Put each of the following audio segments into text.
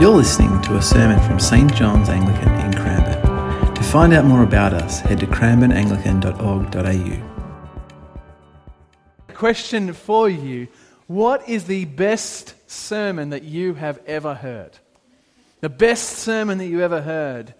You're listening to a sermon from St John's Anglican in Cranbourne. To find out more about us, head to cranbourneanglican.org.au. Question for you What is the best sermon that you have ever heard? The best sermon that you ever heard.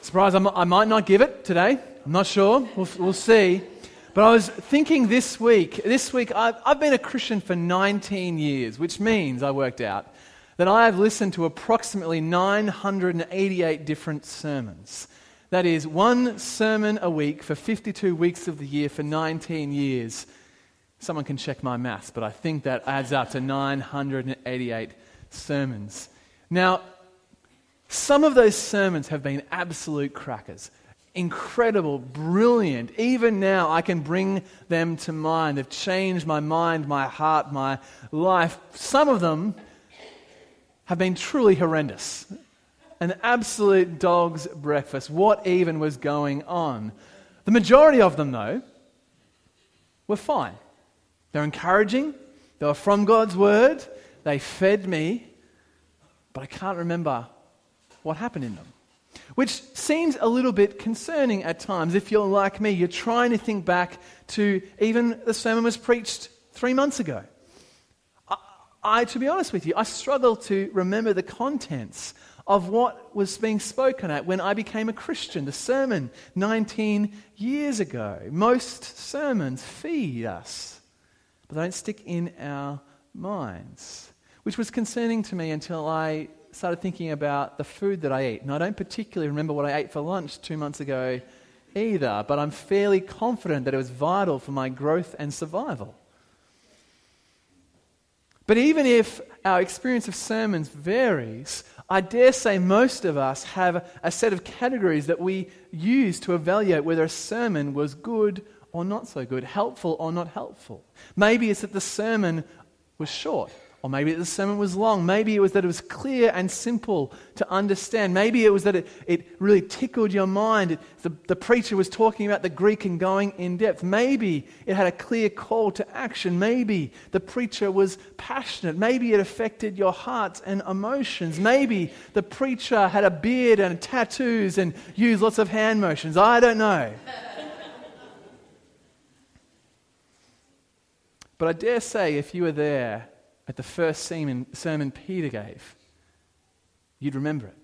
Surprise, I'm, I might not give it today. I'm not sure. We'll, we'll see. But I was thinking this week, this week, I've, I've been a Christian for 19 years, which means I worked out that I have listened to approximately 988 different sermons. That is one sermon a week for 52 weeks of the year for 19 years. Someone can check my maths, but I think that adds up to 988 sermons. Now, some of those sermons have been absolute crackers. Incredible, brilliant. Even now, I can bring them to mind. They've changed my mind, my heart, my life. Some of them have been truly horrendous. An absolute dog's breakfast. What even was going on? The majority of them, though, were fine. They're encouraging, they were from God's word, they fed me, but I can't remember what happened in them. Which seems a little bit concerning at times. If you're like me, you're trying to think back to even the sermon was preached three months ago. I, to be honest with you, I struggle to remember the contents of what was being spoken at when I became a Christian, the sermon 19 years ago. Most sermons feed us, but they don't stick in our minds, which was concerning to me until I started thinking about the food that I eat. And I don't particularly remember what I ate for lunch two months ago either, but I'm fairly confident that it was vital for my growth and survival. But even if our experience of sermons varies, I dare say most of us have a set of categories that we use to evaluate whether a sermon was good or not so good, helpful or not helpful. Maybe it's that the sermon was short. Or maybe the sermon was long. Maybe it was that it was clear and simple to understand. Maybe it was that it, it really tickled your mind. It, the, the preacher was talking about the Greek and going in depth. Maybe it had a clear call to action. Maybe the preacher was passionate. Maybe it affected your heart and emotions. Maybe the preacher had a beard and tattoos and used lots of hand motions. I don't know. but I dare say if you were there, at the first sermon, sermon Peter gave, you'd remember it.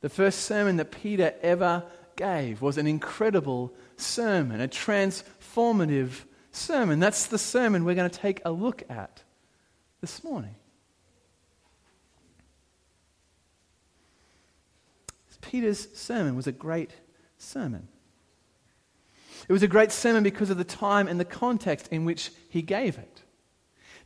The first sermon that Peter ever gave was an incredible sermon, a transformative sermon. That's the sermon we're going to take a look at this morning. Peter's sermon was a great sermon. It was a great sermon because of the time and the context in which he gave it.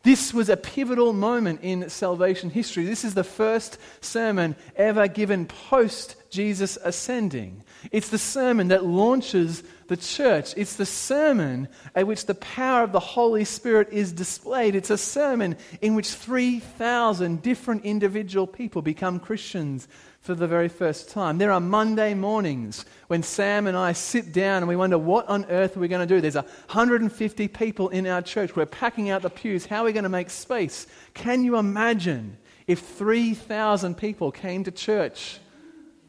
This was a pivotal moment in salvation history. This is the first sermon ever given post Jesus ascending. It's the sermon that launches the church. It's the sermon at which the power of the Holy Spirit is displayed. It's a sermon in which 3,000 different individual people become Christians for the very first time. There are Monday mornings when Sam and I sit down and we wonder, what on earth are we going to do? There's 150 people in our church. We're packing out the pews. How are we going to make space? Can you imagine if 3,000 people came to church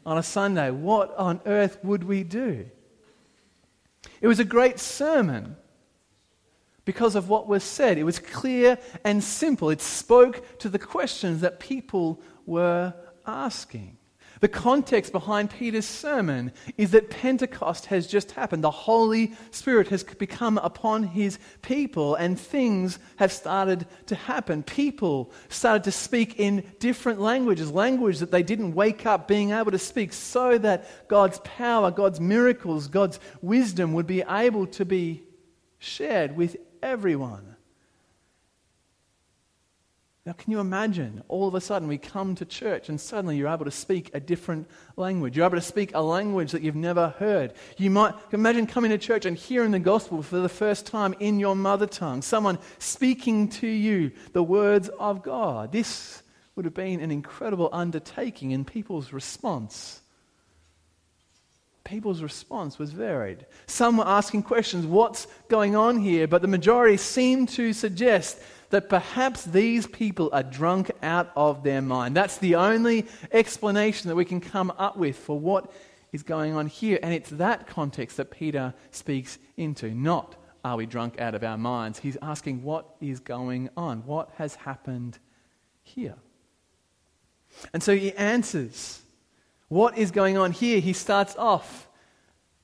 on a Sunday? What on earth would we do? It was a great sermon because of what was said. It was clear and simple. It spoke to the questions that people were asking. The context behind Peter's sermon is that Pentecost has just happened. The Holy Spirit has become upon his people, and things have started to happen. People started to speak in different languages, language that they didn't wake up being able to speak, so that God's power, God's miracles, God's wisdom would be able to be shared with everyone. Now, can you imagine all of a sudden we come to church and suddenly you're able to speak a different language? You're able to speak a language that you've never heard. You might imagine coming to church and hearing the gospel for the first time in your mother tongue, someone speaking to you the words of God. This would have been an incredible undertaking, and people's response. People's response was varied. Some were asking questions, what's going on here? But the majority seemed to suggest that perhaps these people are drunk out of their mind. That's the only explanation that we can come up with for what is going on here. And it's that context that Peter speaks into, not are we drunk out of our minds. He's asking what is going on? What has happened here? And so he answers what is going on here. He starts off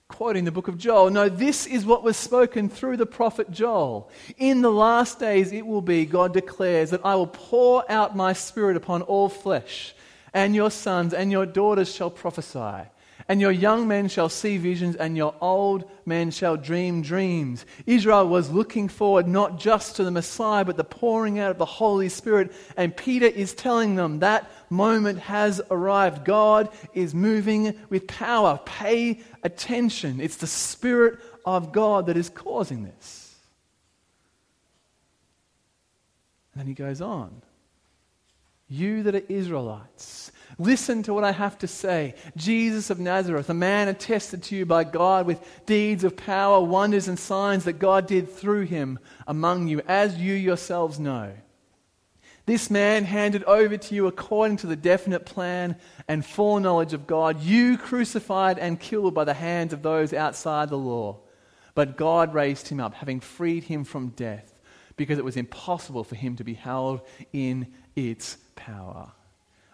quoting the book of Joel. No, this is what was spoken through the prophet Joel. In the last days it will be, God declares, that I will pour out my spirit upon all flesh, and your sons and your daughters shall prophesy. And your young men shall see visions, and your old men shall dream dreams. Israel was looking forward not just to the Messiah, but the pouring out of the Holy Spirit. And Peter is telling them that moment has arrived. God is moving with power. Pay attention. It's the Spirit of God that is causing this. And then he goes on. You that are Israelites, Listen to what I have to say. Jesus of Nazareth, a man attested to you by God with deeds of power, wonders, and signs that God did through him among you, as you yourselves know. This man handed over to you according to the definite plan and foreknowledge of God, you crucified and killed by the hands of those outside the law. But God raised him up, having freed him from death, because it was impossible for him to be held in its power.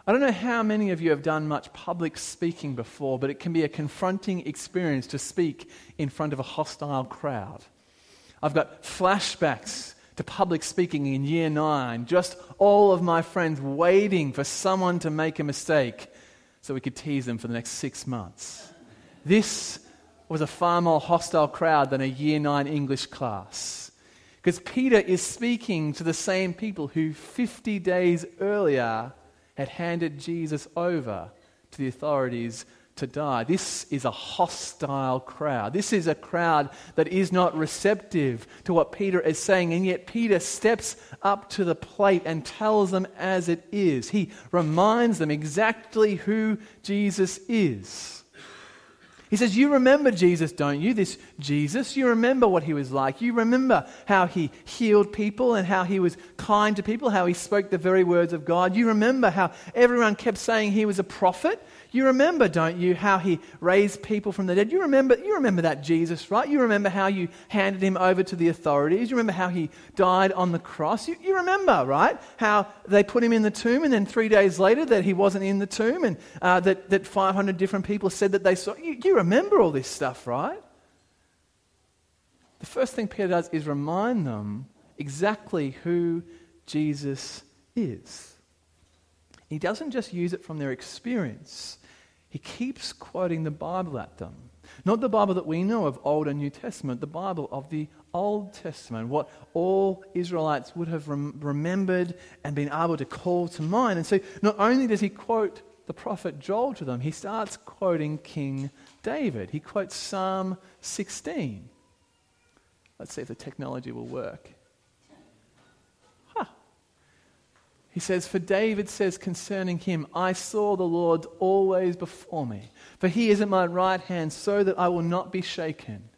I don't know how many of you have done much public speaking before, but it can be a confronting experience to speak in front of a hostile crowd. I've got flashbacks to public speaking in year nine, just all of my friends waiting for someone to make a mistake so we could tease them for the next six months. This was a far more hostile crowd than a year nine English class. Because Peter is speaking to the same people who 50 days earlier had handed Jesus over to the authorities to die. This is a hostile crowd. This is a crowd that is not receptive to what Peter is saying, and yet Peter steps up to the plate and tells them as it is. He reminds them exactly who Jesus is. He says, You remember Jesus, don't you? This Jesus. You remember what he was like. You remember how he healed people and how he was kind to people, how he spoke the very words of God. You remember how everyone kept saying he was a prophet. You remember, don't you, how he raised people from the dead? You remember, you remember that Jesus, right? You remember how you handed him over to the authorities. You remember how he died on the cross. You, you remember, right? How they put him in the tomb and then three days later that he wasn't in the tomb and uh, that, that 500 different people said that they saw. You, you remember all this stuff, right? The first thing Peter does is remind them exactly who Jesus is. He doesn't just use it from their experience, he keeps quoting the Bible at them. Not the Bible that we know of, Old and New Testament, the Bible of the Old Testament, what all Israelites would have rem- remembered and been able to call to mind. And so not only does he quote the prophet Joel to them, he starts quoting King David. He quotes Psalm 16. Let's see if the technology will work. He says, For David says concerning him, I saw the Lord always before me, for he is at my right hand, so that I will not be shaken.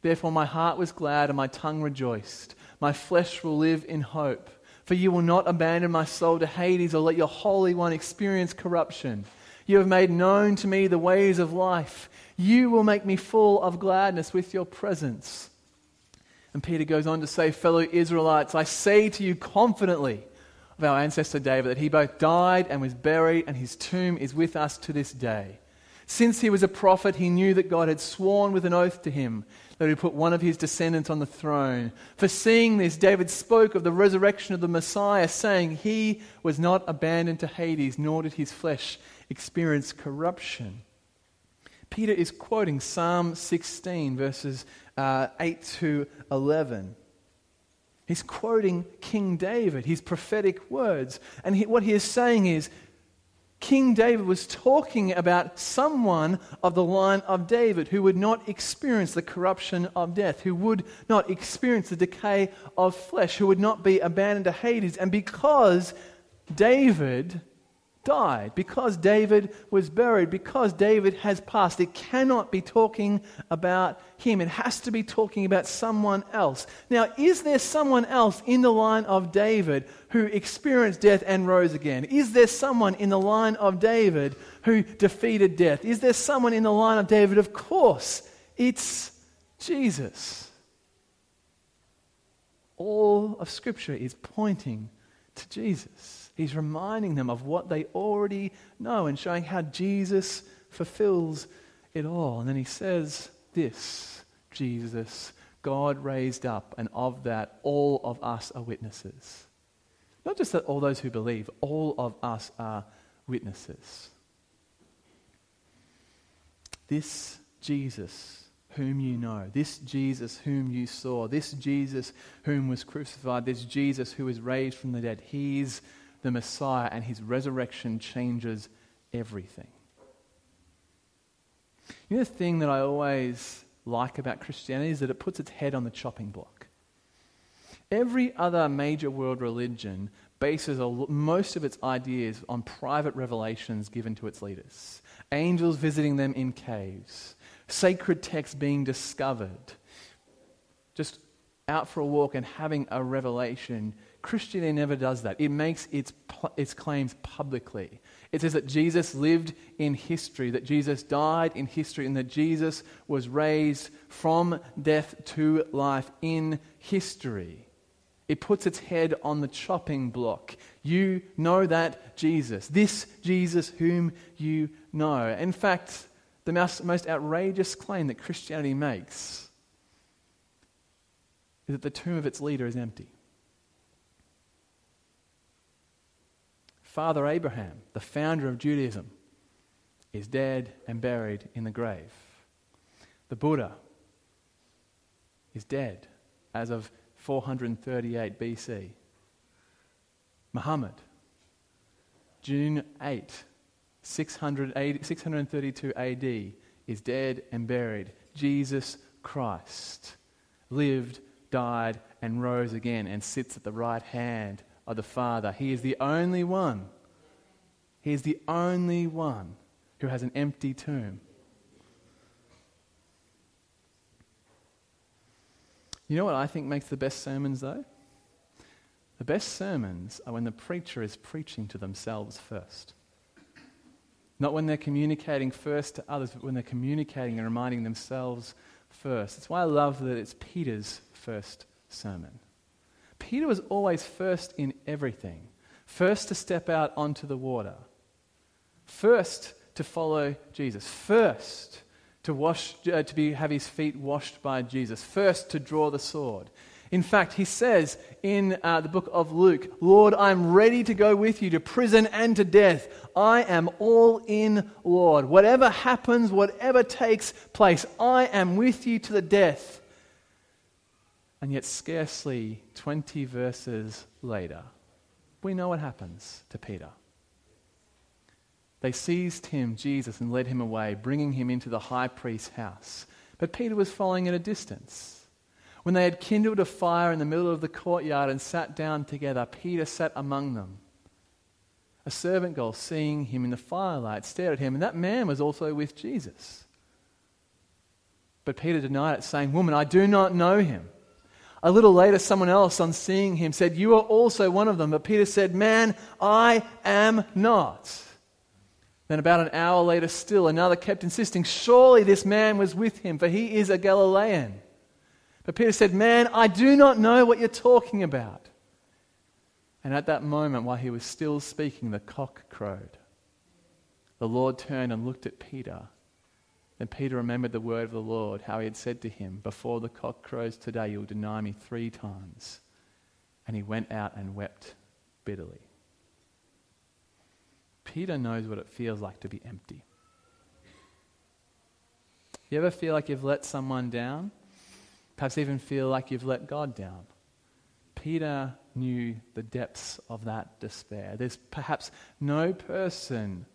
Therefore, my heart was glad and my tongue rejoiced. My flesh will live in hope. For you will not abandon my soul to Hades or let your Holy One experience corruption. You have made known to me the ways of life. You will make me full of gladness with your presence. And Peter goes on to say, Fellow Israelites, I say to you confidently of our ancestor David that he both died and was buried, and his tomb is with us to this day. Since he was a prophet, he knew that God had sworn with an oath to him that he would put one of his descendants on the throne. For seeing this, David spoke of the resurrection of the Messiah, saying, He was not abandoned to Hades, nor did his flesh experience corruption. Peter is quoting Psalm 16, verses uh, 8 to 11. He's quoting King David, his prophetic words. And he, what he is saying is King David was talking about someone of the line of David who would not experience the corruption of death, who would not experience the decay of flesh, who would not be abandoned to Hades. And because David died, because David was buried, because David has passed. It cannot be talking about him. It has to be talking about someone else. Now, is there someone else in the line of David who experienced death and rose again? Is there someone in the line of David who defeated death? Is there someone in the line of David? Of course, it's Jesus. All of Scripture is pointing to Jesus. He's reminding them of what they already know and showing how Jesus fulfills it all. And then he says this Jesus, God raised up, and of that, all of us are witnesses. Not just that all those who believe, all of us are witnesses. This Jesus whom you know, this Jesus whom you saw, this Jesus whom was crucified, this Jesus who was raised from the dead, he's the Messiah, and his resurrection changes everything. You know, the thing that I always like about Christianity is that it puts its head on the chopping block. Every other major world religion bases most of its ideas on private revelations given to its leaders. Angels visiting them in caves, sacred text being discovered, just out for a walk and having a revelation Christianity never does that. It makes its, its claims publicly. It says that Jesus lived in history, that Jesus died in history, and that Jesus was raised from death to life in history. It puts its head on the chopping block. You know that Jesus, this Jesus whom you know. In fact, the most, outrageous claim that Christianity makes is that the tomb of its leader is empty. Father Abraham, the founder of Judaism, is dead and buried in the grave. The Buddha is dead as of 438 BC. Muhammad, June 8, 632 AD, is dead and buried. Jesus Christ lived, died, and rose again and sits at the right hand of the Father. He is the only one. He is the only one who has an empty tomb. You know what I think makes the best sermons, though? The best sermons are when the preacher is preaching to themselves first. Not when they're communicating first to others, but when they're communicating and reminding themselves first. That's why I love that it's Peter's first sermon. Peter was always first in everything first to step out onto the water, first to follow Jesus, first to, wash, uh, to be, have his feet washed by Jesus, first to draw the sword. In fact, he says in uh, the book of Luke, Lord, I'm ready to go with you to prison and to death. I am all in, Lord. Whatever happens, whatever takes place, I am with you to the death. And yet, scarcely 20 verses later, we know what happens to Peter. They seized him, Jesus, and led him away, bringing him into the high priest's house. But Peter was following at a distance. When they had kindled a fire in the middle of the courtyard and sat down together, Peter sat among them. A servant girl, seeing him in the firelight, stared at him, and that man was also with Jesus. But Peter denied it, saying, Woman, I do not know him. A little later, someone else, on seeing him, said, You are also one of them. But Peter said, Man, I am not. Then, about an hour later, still another kept insisting, Surely this man was with him, for he is a Galilean. But Peter said, Man, I do not know what you're talking about. And at that moment, while he was still speaking, the cock crowed. The Lord turned and looked at Peter. Then Peter remembered the word of the Lord, how he had said to him, Before the cock crows today, you'll deny me three times. And he went out and wept bitterly. Peter knows what it feels like to be empty. You ever feel like you've let someone down? Perhaps even feel like you've let God down? Peter knew the depths of that despair. There's perhaps no person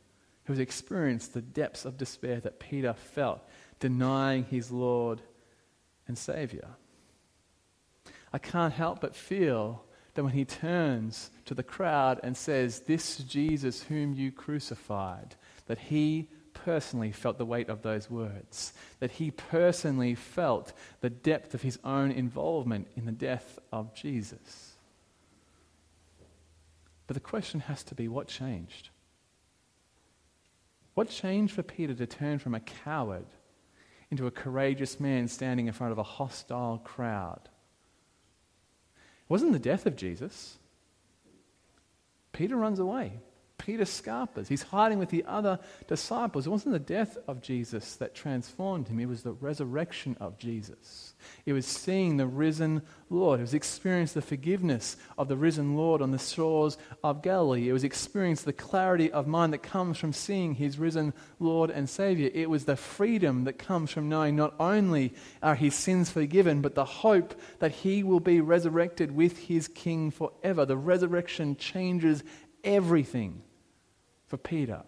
who has experienced the depths of despair that Peter felt, denying his Lord and Savior. I can't help but feel that when he turns to the crowd and says, This Jesus whom you crucified, that he personally felt the weight of those words, that he personally felt the depth of his own involvement in the death of Jesus. But the question has to be what changed? What changed for Peter to turn from a coward into a courageous man standing in front of a hostile crowd? It wasn't the death of Jesus. Peter runs away. Peter scarpers. He's hiding with the other disciples. It wasn't the death of Jesus that transformed him, it was the resurrection of Jesus. It was seeing the risen Lord. It was experiencing the forgiveness of the risen Lord on the shores of Galilee. It was experiencing the clarity of mind that comes from seeing his risen Lord and Savior. It was the freedom that comes from knowing not only are his sins forgiven, but the hope that he will be resurrected with his King forever. The resurrection changes everything for Peter.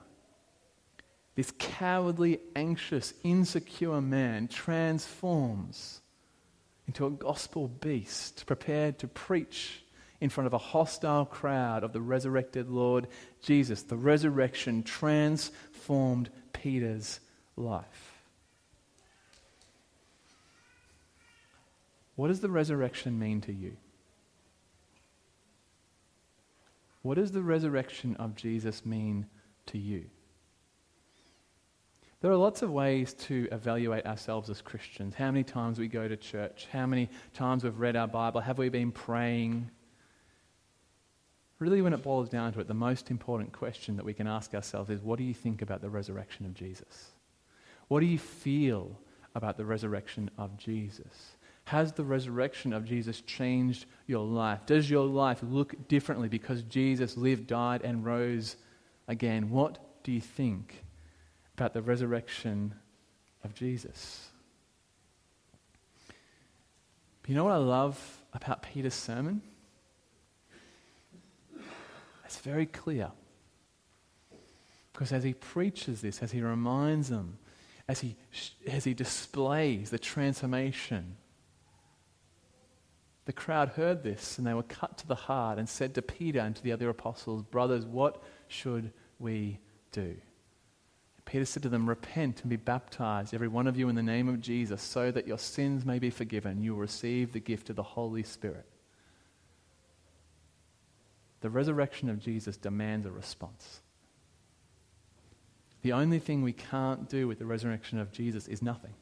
This cowardly, anxious, insecure man transforms into a gospel beast prepared to preach in front of a hostile crowd of the resurrected Lord Jesus. The resurrection transformed Peter's life. What does the resurrection mean to you? What does the resurrection of Jesus mean to you? There are lots of ways to evaluate ourselves as Christians. How many times we go to church? How many times we've read our Bible? Have we been praying? Really, when it boils down to it, the most important question that we can ask ourselves is what do you think about the resurrection of Jesus? What do you feel about the resurrection of Jesus? Has the resurrection of Jesus changed your life? Does your life look differently because Jesus lived, died, and rose again? What do you think about the resurrection of Jesus? You know what I love about Peter's sermon? It's very clear. Because as he preaches this, as he reminds them, as he, as he displays the transformation the crowd heard this and they were cut to the heart and said to Peter and to the other apostles, Brothers, what should we do? Peter said to them, Repent and be baptized, every one of you, in the name of Jesus, so that your sins may be forgiven. You will receive the gift of the Holy Spirit. The resurrection of Jesus demands a response. The only thing we can't do with the resurrection of Jesus is nothing.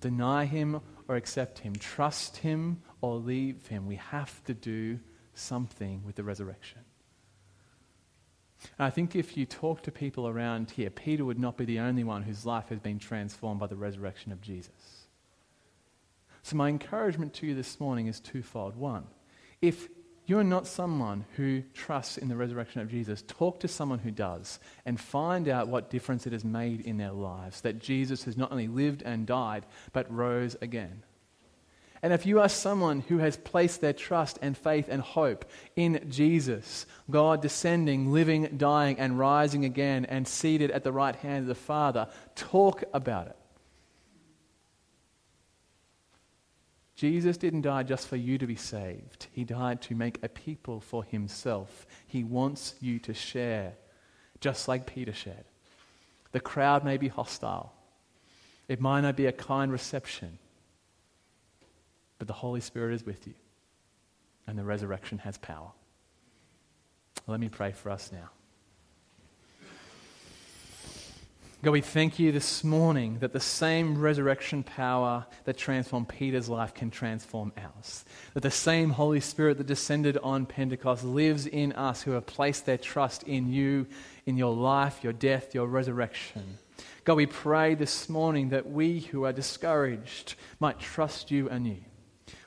Deny him or accept him, trust him or leave him. We have to do something with the resurrection. And I think if you talk to people around here, Peter would not be the only one whose life has been transformed by the resurrection of Jesus. So, my encouragement to you this morning is twofold. One, if you're not someone who trusts in the resurrection of Jesus, talk to someone who does and find out what difference it has made in their lives. That Jesus has not only lived and died, but rose again. And if you are someone who has placed their trust and faith and hope in Jesus, God descending, living, dying, and rising again, and seated at the right hand of the Father, talk about it. Jesus didn't die just for you to be saved. He died to make a people for himself. He wants you to share, just like Peter shared. The crowd may be hostile, it might not be a kind reception, but the Holy Spirit is with you, and the resurrection has power. Let me pray for us now. God, we thank you this morning that the same resurrection power that transformed Peter's life can transform ours. That the same Holy Spirit that descended on Pentecost lives in us who have placed their trust in you, in your life, your death, your resurrection. God, we pray this morning that we who are discouraged might trust you anew.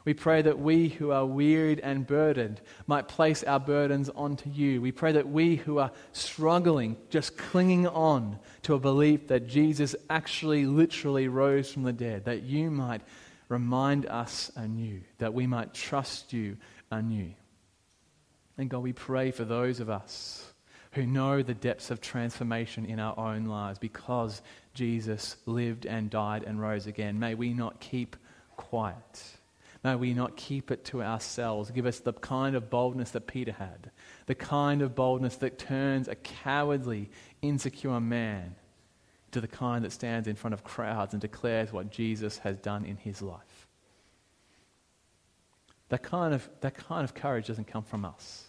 We pray that we who are wearied and burdened might place our burdens onto you. We pray that we who are struggling, just clinging on to a belief that Jesus actually, literally rose from the dead, that you might remind us anew, that we might trust you anew. And God, we pray for those of us who know the depths of transformation in our own lives because Jesus lived and died and rose again. May we not keep quiet May we not keep it to ourselves. Give us the kind of boldness that Peter had, the kind of boldness that turns a cowardly, insecure man to the kind that stands in front of crowds and declares what Jesus has done in his life. That kind of, that kind of courage doesn't come from us.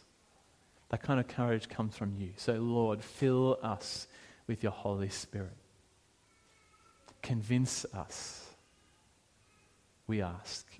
That kind of courage comes from you. So, Lord, fill us with your Holy Spirit. Convince us, we ask,